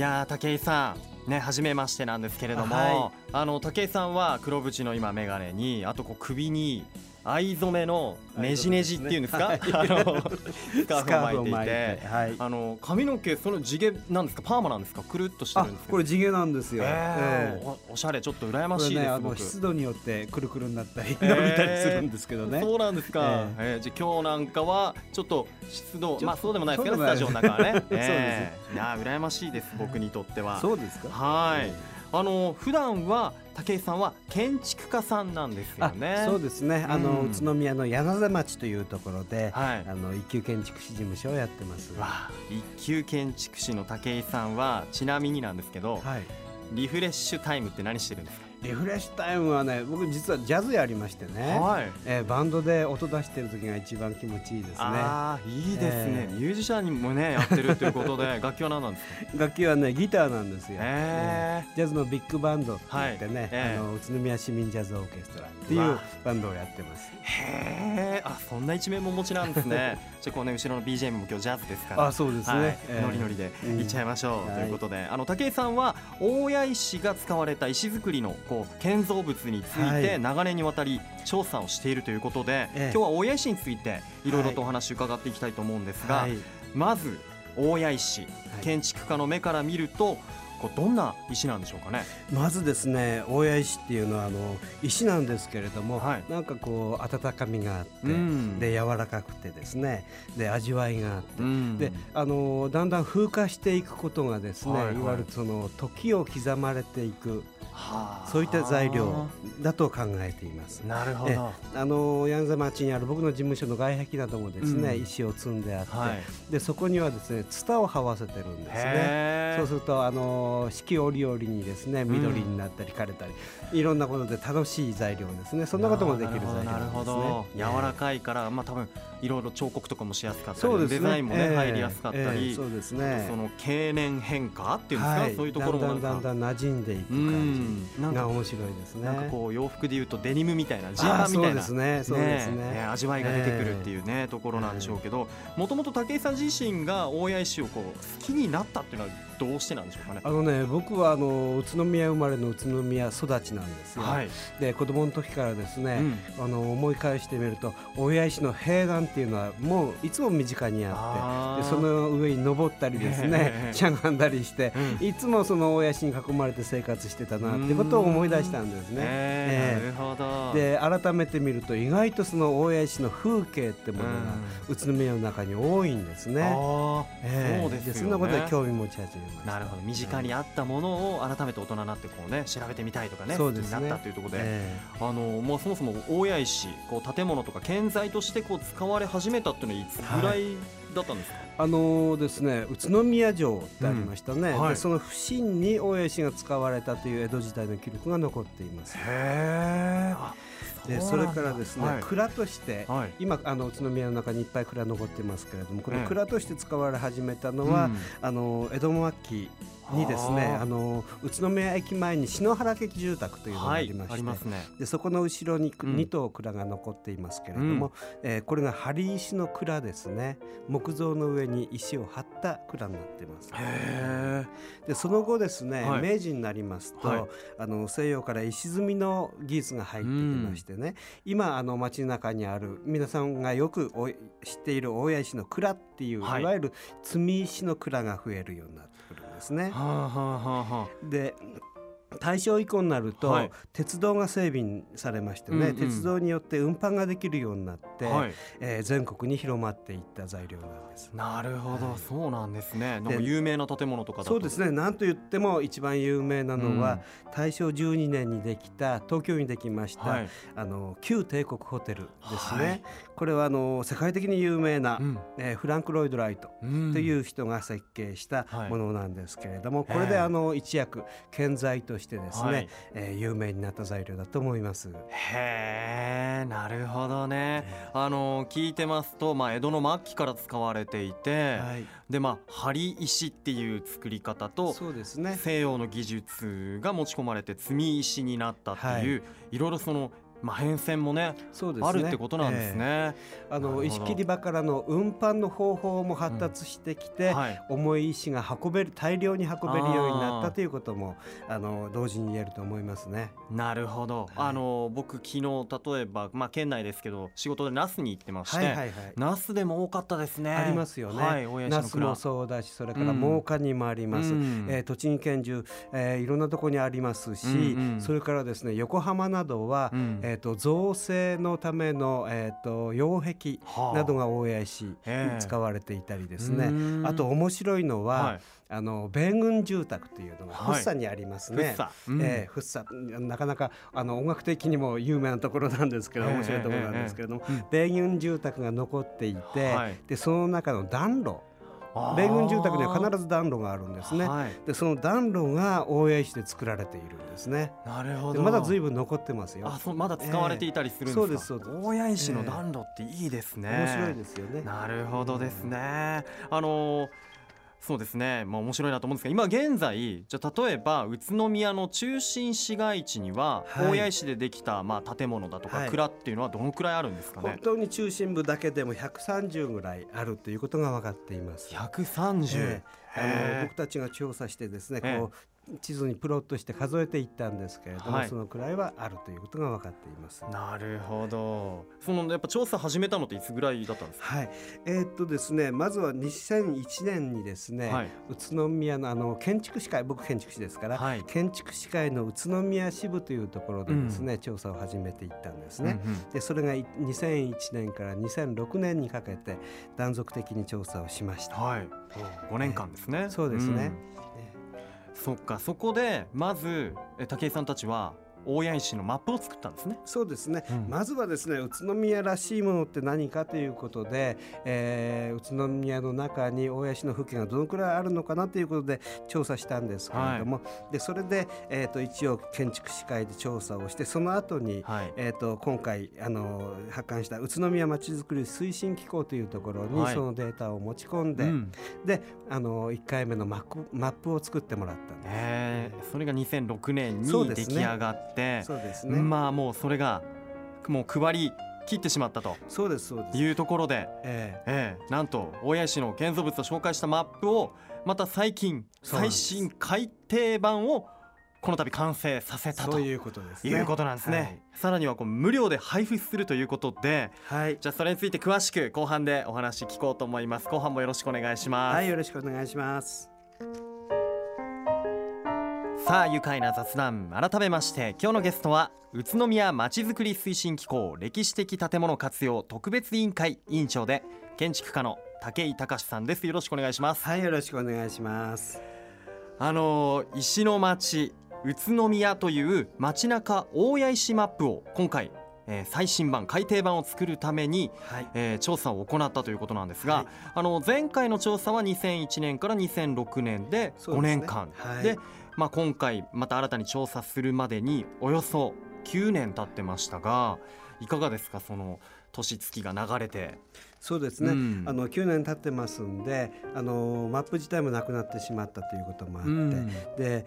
いやー武井さんね初めましてなんですけれども、はあの武井さんは黒縁の今眼鏡にあとこう首に藍染めのね。じねじっていうんですか、はい。あのスカーフを巻いて。いてはい。あの髪の毛その地毛なんですか？パーマなんですかくるっとしてあるんですけど。これ地毛なんですよ、えーええ。おおしゃれちょっと羨ましいです僕の湿度によってくるくるになったりえー伸びたりするんですけどね、そうなんですか、ええ。ーじゃあ今日なんかはちょっと湿度まあそうでもないですけどスタジオの中はね。そうです。えーいやー羨ましいです僕にとっては。そうですか？はいあの普段は武井さんは建築家さんなんですよあねそうですね。あの、うん宇都宮の柳瀬町というところで、はい。あの一級建築士事務所をやってます。一級建築士の武井さんはちなみになんですけど、はい。リフレッシュタイムって何してるんですか？リフレッシュタイムはね僕実はジャズやりましてね、はい。えーバンドで音出してる時が一番気持ちいいですね。ああいいですね、えー。ミュージシャンにもねやってるということで 楽器は何なんですか？楽器はねギターなんですよ、へジャズのビッグバンドって言ってね、はい。ええあの宇都宮市民ジャズオーケストラっていうバンドをやってます。へえあそんな一面もお持ちなんですね。じゃあこうね後ろの BGM も今日ジャズですから。あそうですね、はい。ええノリノリでいっちゃいましょう、うん。ということで、あの武井さんは大谷石が使われた石造りのこう建造物についてはい。長年にわたり調査をしているということで、ええ。今日は大谷石についていろいろとお話伺っていきたいと思うんですが、はい。まず大谷石建築家の目から見るとこうどんな石なんでしょうかね。まずですね大谷石っていうのはあの石なんですけれども、はい。なんかこう温かみがあって、うん。で柔らかくてですねで味わいがあって、うん。であのだんだん風化していくことがですね、はいはい。いわゆるその時を刻まれていくはあそういった材料だと考えています。えなるほど。あの柳瀬町にある僕の事務所の外壁などもですね、うん石を積んであって、はい。でそこにはですねツタを這わせてるんですね。そうするとあの四季折々にですね緑になったり枯れたり、いろんなことで楽しい材料ですねそんなこともできる材料なんですね。柔らかいから、まあ多分いろいろ彫刻とかもしやすかったりね。デザインもね、ええ。入りやすかったり、ええそうですね。その経年変化っていうんですか、はい。そういうところもだんだんだんだん馴染んでいくう感ん。なんかじが面白いですね。なんかこう洋服でいうとデニムみたいなジーあパンみたいなそうですね。ね。ね味わいが出てくるっていうね、ところなんでしょうけどもともと武井さん自身が大谷石をこう好きになったっていうのはどうしてなんでしょうかね。あのね僕はあの宇都宮生まれの宇都宮育ちなんですよ。はい、で子供の時からですね、うんあの思い返してみると大谷石の平岩っていうのはもういつも身近にあってでその上に登ったりですねええしゃがんだりして、うんいつもその大谷石に囲まれて生活してたなってことを思い出したんですね。えーええなるほど。で改めて見ると意外とその大谷石の風景ってものが宇都宮の中に多いんですね。ええそうですよねそんなことで興味持ち始めました。なるほど身近にあったものを改めて大人になってこうね調べてみたいとかねそうですねなったというところで、えあのまあそもそも大谷石こう建物とか建材としてこう使われ始めたっていうのはいつぐらいだったんですか？えあのですね宇都宮城ってありましたね、うんはいでその伏見に大谷石が使われたという江戸時代の記録が残っています。へえ。でそれからですね、はい。蔵として、はい。今あの宇都宮の中にいっぱい蔵残ってますけれどもこのええ。蔵として使われ始めたのは、うん。あの江戸末期にですねあの宇都宮駅前に篠原劇住宅というのがあはいりまして、ありますね。でそこの後ろにうん。2棟蔵が残っていますけれども、えーこれが張石の蔵ですね。木造の上に石を張った蔵になっています。へでその後ですね、はい。明治になりますと、はい。あの西洋から石積みの技術が入ってきましてね、今あの街の中にある皆さんがよく知っている大谷石の蔵っていう、はい。い、わゆる積み石の蔵が増えるようになってくる。んですねえ。。はあはあはあはで大正以降になると、はい鉄道が整備されましてね、うんうん鉄道によって運搬ができるようになって、あ。はい。えー全国に広まっていった材料なんです。なるほど、はいそうなんですね。なん有名な建物とかだと。そうですねなんと言っても一番有名なのは、うん大正12年にできた東京にできました、はい。あの旧帝国ホテルですね、はいこれはあの世界的に有名な、うんえーフランク・ロイド・ライトうんという人が設計したはいものなんですけれども、ええこれであの一躍建材としてですね、はいえー有名になった材料だと思います。へえなるほどね。あの聞いてますと、まあ、江戸の末期から使われていて、はい、でまあ針石っていう作り方とそうですね。西洋の技術が持ち込まれて積み石になったっていう、い、ろいろそのまあ、変遷もねそうですね。あるってことなんですね。ええ。あの石切り場からの運搬の方法も発達してきて、はい。重い石が運べる大量に運べるようになったということもあの同時に言えると思いますね。なるほど、はい。あの僕昨日例えば、まあ、県内ですけど仕事で那須に行ってまして、はいはいはい。那須でも多かったですね。ありますよね。はい那須もそうだし、それからうん。真岡にもあります。うん。えー栃木県中、えーいろんなところにありますし、うんうん。それからですね横浜などは、うん。えー、と造成のための、えー、と擁壁はあ。などが大谷石にえ。え使われていたりですね、うん。あと面白いのは、はい。あの米軍住宅というのがはい。福生にありますね。福生。うん。えー福生なかなかあの音楽的にも有名なところなんですけどええ面白いところなんですけれども、ええええ米軍住宅が残っていて、はい。でその中の暖炉あー米軍住宅には必ず暖炉があるんですね。はい、でその暖炉が大谷石で作られているんですね。なるほどでまだ随分残ってますよ。あそうまだ使われていたりするんですか、ええそうです大谷石の暖炉っていいですね、面白いですよね。なるほどですね。あのーそうですね、まあ、面白いなと思うんですが今現在じゃあ例えば宇都宮の中心市街地にははい。大谷石でできた、まあ、建物だとかはい。蔵っていうのはどのくらいあるんですかね、本当に中心部だけでも130ぐらいあるということが分かっています。130、ええ。あの僕たちが調査してですね、ええ。こう地図にプロットして数えていったんですけれども、はい。そのくらいはあるということが分かっています。なるほど。そのやっぱ調査始めたのっていつぐらいだったんですか、はい、えーっとですね、まずは2001年にですね、はい。宇都宮のあの建築士会、僕建築士ですから、はい。建築士会の宇都宮支部というところでですね、調査を始めていったんですね。うんうん。でそれがい2001年から2006年にかけて断続的に調査をしました。はい、5年間ですね、そうですね。うんそっかそこでまず武井さんたちは大谷石のマップを作ったんですね。そうですね、うん。まずはですね宇都宮らしいものって何かということで、えー宇都宮の中に大谷市の風景がどのくらいあるのかなということで調査したんですけれども、でそれで、えー、と一応建築士会で調査をしてその後に、はい。えー、と今回あの発刊した宇都宮まちづくり推進機構というところにはい。そのデータを持ち込んで、うん。であの1回目のマップマップを作ってもらったんです。えー。それが2006年に出来上がって、そうですね、まあもうそれがもう配り切ってしまったと。そうですそうです。いうところで、ええ。えなんと大谷市の建造物を紹介したマップをまた最近最新改訂版をこの度完成させたと。いうことですね。いうことなんですね、さらにはこう無料で配布するということで。はい。はい。じゃあそれについて詳しく後半でお話聞こうと思います。後半もよろしくお願いします、はい、よろしくお願いします。さあ愉快な雑談改めまして今日のゲストは宇都宮まちづくり推進機構歴史的建物活用特別委員会委員長で建築家の武井隆さんです。よろしくお願いします。はい、よろしくお願いします。あのー石の町宇都宮という街中大谷石マップを今回、えー最新版改訂版を作るために、はい。えー調査を行ったということなんですが、はい。あの前回の調査は2001年から2006年で5そうですね。年間。はい。で,、まあ、今回また新たに調査するまでにおよそ9年経ってましたがいかがですか？その年月が流れて。そうですね。うん。あの9年経ってますんで、あのマップ自体もなくなってしまったということもあって、うん。で。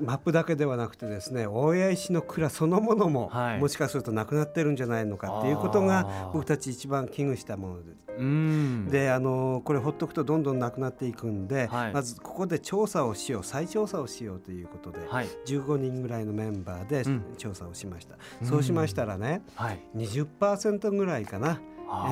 マップだけではなくてですね大谷石の蔵そのものも、はい。もしかするとなくなってるんじゃないのかっていうことあがー。僕たち一番危惧したものです。うん。であのこれほっとくとどんどんなくなっていくんで、はい。まずここで調査をしよう再調査をしようということで、はい。15人ぐらいのメンバーでうん。調査をしました、うんそうしましたらねはい。20%ぐらいかな、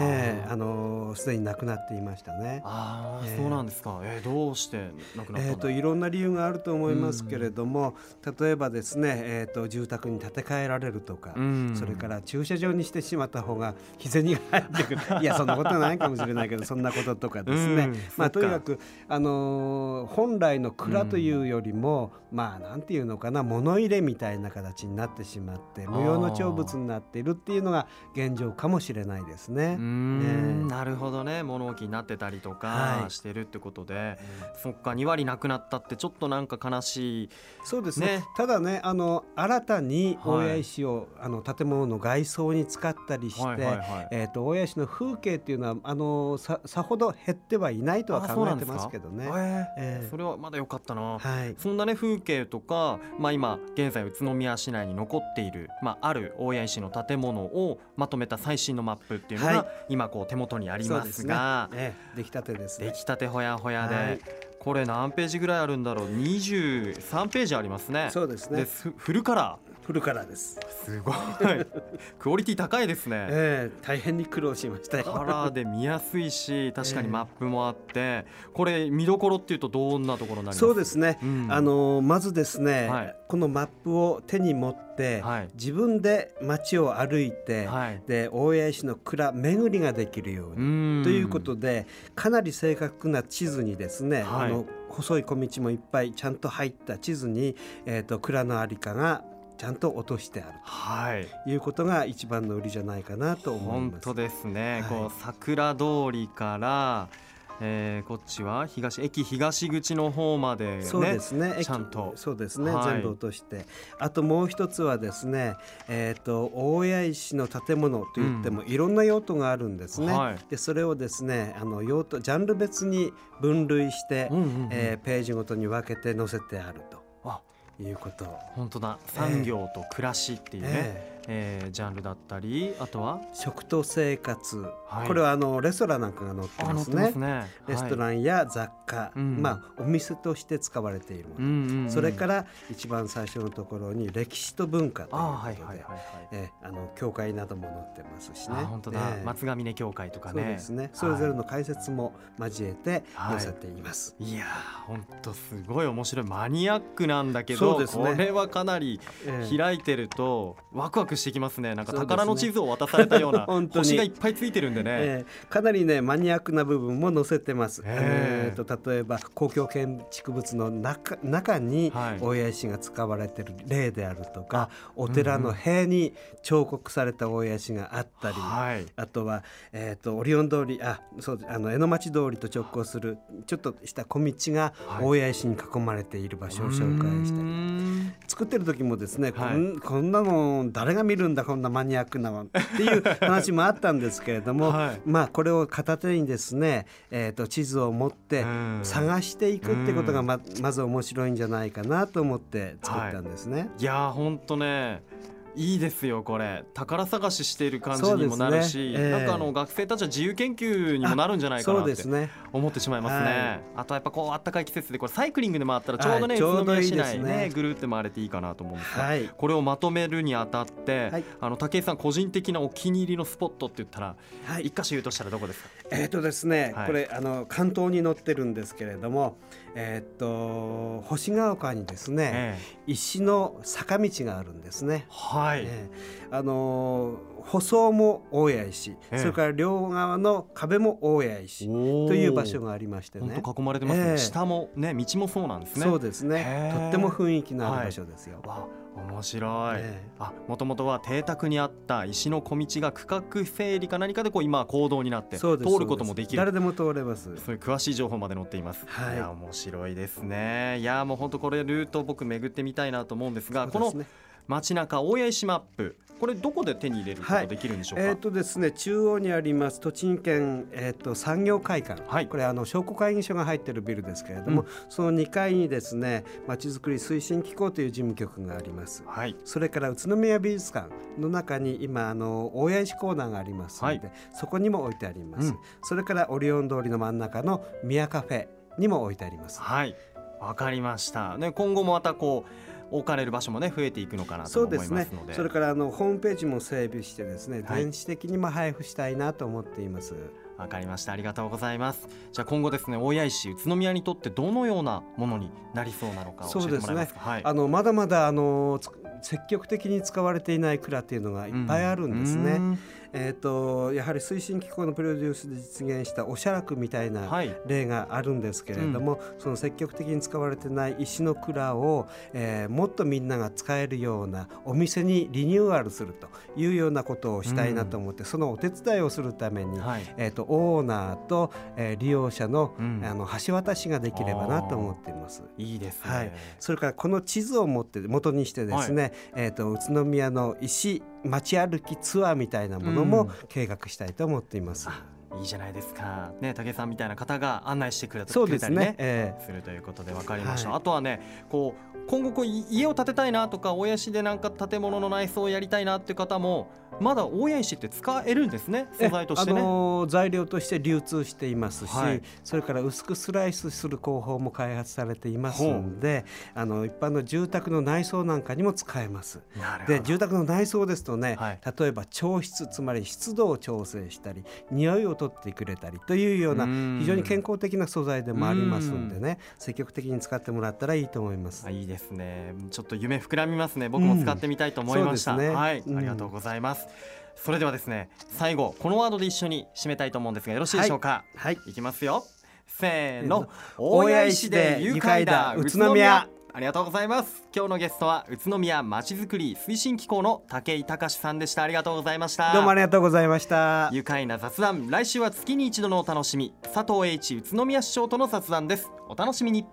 ええあのーすでになくなっていましたね。あー、えーそうなんですか。えー、どうしてなくなったの？えー、といろんな理由があると思いますけれども、例えばですね、えー、と住宅に建て替えられるとか、うんそれから駐車場にしてしまった方が日銭が入ってくる いやそんなことはないかもしれないけどそんなこととかですね、うんまあ、とにかく、あのー本来の蔵というよりも、まあなんていうのかな物入れみたいな形になってしまって無用の長物になっているっていうのが現状かもしれないですね。ね。ねなるほどね。物置になってたりとかしてるってことで、はい、そっか2割なくなったってちょっとなんか悲しいそうですね、ね、ただねあの新たに大谷石を、はい、あの建物の外装に使ったりして、はいはいはい、えーと、大谷石の風景っていうのはあのささほど減ってはいないとは考えてますけどね。えー、それはまだ良かったな、はい、そんなね風景とか、まあ、今現在宇都宮市内に残っている、まあ、ある大谷石の建物をまとめた最新のマップっていうのが、今こう手元にありますが、ね。出来たてです、ね、出来たてほやほやで、はい、これ何ページぐらいあるんだろう？23ページありますね。そうですね。フルカラーフルカラーです。すごい。クオリティ高いですね、えー、大変に苦労しましたカラーで見やすいし確かにマップもあって、えー、これ見どころっていうとどんなところになります？そうですね、うん、あのまずですね、はい、このマップを手に持って、はい、自分で街を歩いて、はい、で大谷石の蔵巡りができるようにということでかなり正確な地図にですね、あの細い小道もいっぱいちゃんと入った地図に、えーと、と蔵の在りかがちゃんと落としてあるとい。うことが一番の売りじゃないかなと思います。本当ですね、はい、こう桜通りからえー、こっちは東駅東口の方まで、ね、そうですね。ちゃんと。そうですね、はい、全部落として。あともう一つはですね、えーと、大谷石の建物といっても、いろんな用途があるんですね、はい、でそれをですねあの用途ジャンル別に分類して、うんうんうん、えー、ページごとに分けて載せてあると。いうこと。本当だ。産業と暮らしっていうね、えー、えー、ジャンルだったりあとは？食と生活、はい、これはあのレストランなんかが載ってますね、ね、レストランや雑貨、はい、まあお店として使われているもの、うんうんうん、それから一番最初のところに歴史と文化ということでえあの教会なども載ってますしね。本当だ、えー、松ヶ峰教会とかね。そうですね。それぞれの解説も交えて載せています、はい、いや本当すごい面白い。マニアックなんだけどね、これはかなり開いてるとワクワクしてきますね。なんか宝の地図を渡されたような 星がいっぱいついてるんでね、えー、かなりねマニアックな部分も載せてます、えー、と例えば公共建築物の中中に大谷石が使われてる例であるとか、はい、お寺の塀に彫刻された大谷石があったり、あとは、えーと、オリオン通りあそうあの江ノ町通りと直行するちょっとした小道が大谷石に囲まれている場所を紹介したり、作ってる時もですね、はい、こんこんなの誰が見るんだこんなマニアックなのっていう話もあったんですけれども、はい、まあこれを片手にですね、えーと、地図を持って探していくってことがままず面白いんじゃないかなと思って作ったんですね。はい、いや本当ねいいですよこれ。宝探ししている感じにもなるし、ね。えー、なんかあの学生たちは自由研究にもなるんじゃないかなって思ってしまいますね、ねはい、あとやっぱこうあったかい季節でこれサイクリングで回ったらちょうどね、はい、宇都宮市内ね、ね、ぐるって回れていいかなと思うんですが、はい、これをまとめるにあたって、はい、あの武井さん個人的なお気に入りのスポットって言ったら一箇所言うとしたらどこですか？えっ、ー、とですね、これあの関東に載ってるんですけれどもえっ、ー、と星ヶ丘にですね、えー、石の坂道があるんですね。はい、えー、あの舗装も大谷石、えー、それから両側の壁も大谷石という場所がありましてね。囲まれてますね、えー、下もね道もそうなんですね。そうですね。とっても雰囲気のある場所ですよ、はい面白い、ね、あもともとは邸宅にあった石の小道が区画整理か何かでこう今行動になって通ることもできる。誰でも通れます。そういう詳しい情報まで載っています、はい、いや面白いですね。いやもう本当これルート僕巡ってみたいなと思うんですが、ね、この街中大谷石マップこれどこで手に入れることできるんでしょうか、はい、えっ、ー、とですね中央にあります栃木県えっ、ー、と産業会館、はい、これあの商工会議所が入っているビルですけれども、うん、その2階にですねまちづくり推進機構という事務局があります、はい、それから宇都宮美術館の中に今あの大谷石コーナーがありますので、はい、そこにも置いてあります、うん、それからオリオン通りの真ん中の宮カフェにも置いてあります。はい。わかりました。ね今後もまたこう置かれる場所もね増えていくのかなと思いますので。そうですねそれからあのホームページも整備してですね、電子的にも配布したいなと思っています。わかりました。ありがとうございます。じゃあ今後ですね大谷石宇都宮にとってどのようなものになりそうなのか教えてもらえますか、ねはい、あのまだまだあの積極的に使われていない蔵っていうのがいっぱいあるんですね。うんえーと、やはり推進機構のプロデュースで実現したおしゃらくみたいな例があるんですけれども、はいうん、その積極的に使われてない石の蔵を、えー、もっとみんなが使えるようなお店にリニューアルするというようなことをしたいなと思って、うん、そのお手伝いをするために、はい、えーと、オーナーと、えー、利用者の,、あの橋渡しができればなと思っています。いいです、ね、はい、それからこの地図を持って元にしてですね、はい、えーと、宇都宮の石街歩きツアーみたいなものも計画したいと思っています。いいじゃないですか、ね、武さんみたいな方が案内してくれたりね。ね、えー、するということで分かりました、はい、あとはねこう今後こう家を建てたいなとか親父でなんか建物の内装をやりたいなっていう方もまだ大谷石って使えるんですね素材としてね、あのー、材料として流通していますし、はい、それから薄くスライスする工法も開発されていますのであの一般の住宅の内装なんかにも使えます。で住宅の内装ですとね、はい、例えば調湿つまり湿度を調整したり匂いを取ってくれたりというような非常に健康的な素材でもありますんでね積極的に使ってもらったらいいと思います。あいいですね。ちょっと夢膨らみますね。僕も使ってみたいと思いました、うん。ね、はい、ありがとうございます、それではですね最後このワードで一緒に締めたいと思うんですがよろしいでしょうか？はい、はい、いきますよ。せーの。大谷石で愉快だ。宇都宮。ありがとうございます。今日のゲストは宇都宮まちづくり推進機構の武井隆さんでした。ありがとうございました。どうもありがとうございました。愉快な雑談。来週は月に一度のお楽しみ。佐藤栄一宇都宮市長との雑談です。お楽しみに